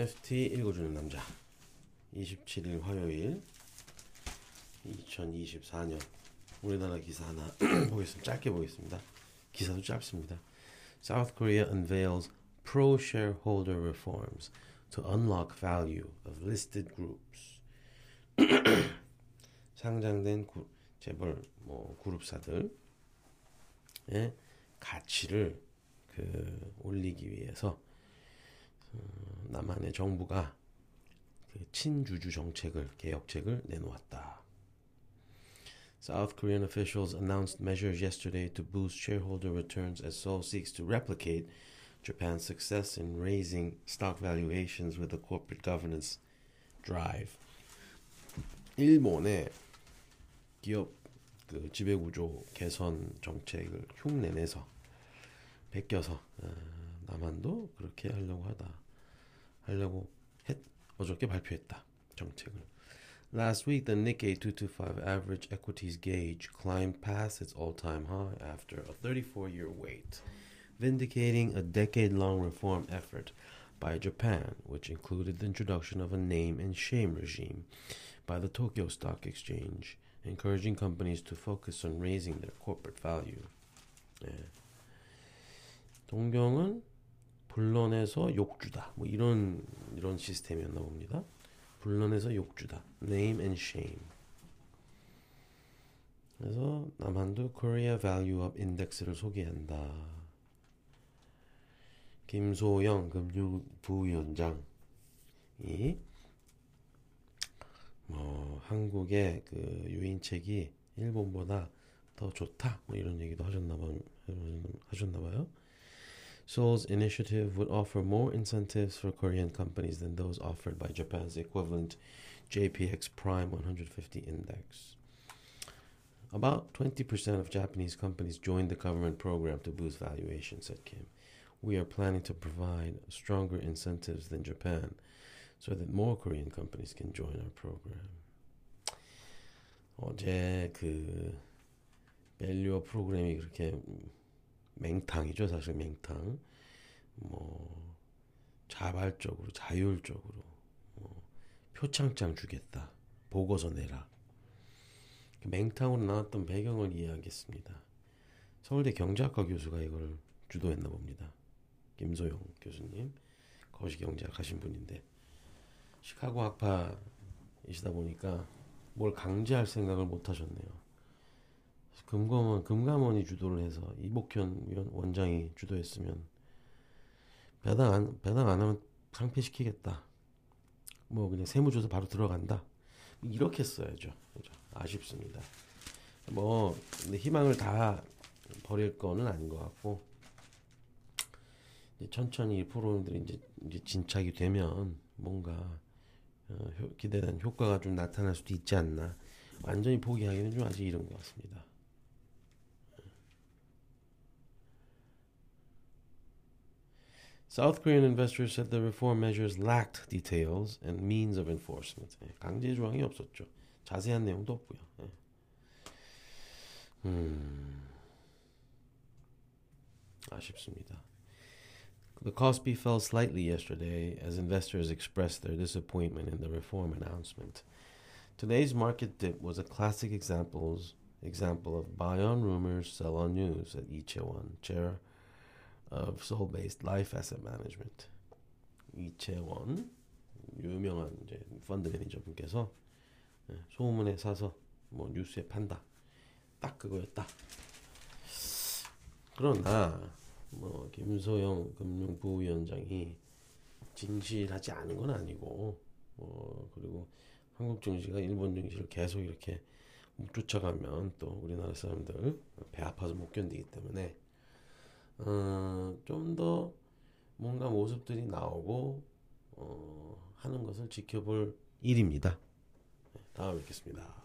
FT 읽어주는 남자 27일 화요일 2024년 우리나라 기사 하나 보겠습니다. 짧게 보겠습니다. 기사도 짧습니다. South Korea unveils pro-shareholder reforms to unlock value of listed groups. 상장된 구, 재벌 뭐 그룹사들의 가치를 그 올리기 위해서 어, 남한의 정부가 그 친주주 정책을 개혁책을 내놓았다. South Korean officials announced measures yesterday to boost shareholder returns as Seoul seeks to replicate Japan's success in raising stock valuations with a corporate governance drive. 일본의 기업 그 지배 구조 개선 정책을 흉내내서 베껴서 어, 남한도 그렇게 하려고 하다 하려고 했 어저께 발표했다 정책을. Last week, the Nikkei 225 average equities gauge climbed past its all-time high after a 34-year wait, vindicating a decade-long reform effort by Japan, which included the introduction of a name and shame regime by the Tokyo Stock Exchange, encouraging companies to focus on raising their corporate value. 예. 동경은 불론에서 욕주다. 뭐 이런 이런 시스템이었나 봅니다. 불론에서 욕주다. Name and shame. 그래서 남한도 Korea Value Up Index를 소개한다. 김소영 금융부위원장이 뭐 한국의 그 유인책이 일본보다 더 좋다 뭐 이런 얘기도 하셨나 봐 하셨나 봐요. Seoul's initiative would offer more incentives for Korean companies than those offered by Japan's equivalent JPX Prime 150 index. About 20% of Japanese companies joined the government program to boost valuation, said Kim. We are planning to provide stronger incentives than Japan so that more Korean companies can join our program. 어제 그 밸류어 프로그램이 그렇게 맹탕이죠, 사실 맹탕. 뭐 자발적으로 자율적으로 뭐, 표창장 주겠다. 보고서 내라. 맹탕으로 나왔던 배경을 이해하겠습니다. 서울대 경제학과 교수가 이걸 주도했나 봅니다. 김소영 교수님 거시경제학 하신 분인데 시카고 학파이시다 보니까 뭘 강제할 생각을 못 하셨네요. 금감원 금감원이 주도를 해서 이복현 위원 원장이 주도했으면 배당 안 배당 안 하면 상폐시키겠다. 뭐 그냥 세무조사 바로 들어간다. 이렇게 써야죠. 그죠? 아쉽습니다. 뭐 근데 희망을 다 버릴 거는 아닌 것 같고 천천히 프로님들이 이제, 이제 진착이 되면 뭔가 어, 기대된 효과가 좀 나타날 수도 있지 않나. 완전히 포기하기는 좀 아직 이른 것 같습니다. South Korean investors said the reform measures lacked details and means of enforcement. 강제 조항이 없었죠. 자세한 내용도 없고요. 음, 아쉽습니다. The Kospi fell slightly yesterday as investors expressed their disappointment in the reform announcement. Today's market dip was a classic examples example of buy on rumors, sell on news at Ichewan, chair of Seoul-based Life Asset Management 이채원 유명한 이제 펀드 매니저분께서 소문에 사서 뭐 뉴스에 판다 딱 그거였다. 그러나 뭐 김소영 금융부위원장이 진실하지 않은 건 아니고 뭐 그리고 한국 증시가 일본 증시를 계속 이렇게 쫓아가면 또 우리나라 사람들 배 아파서 못 견디기 때문에 어, 좀 더 뭔가 모습들이 나오고 어, 하는 것을 지켜볼 일입니다. 다음에 뵙겠습니다.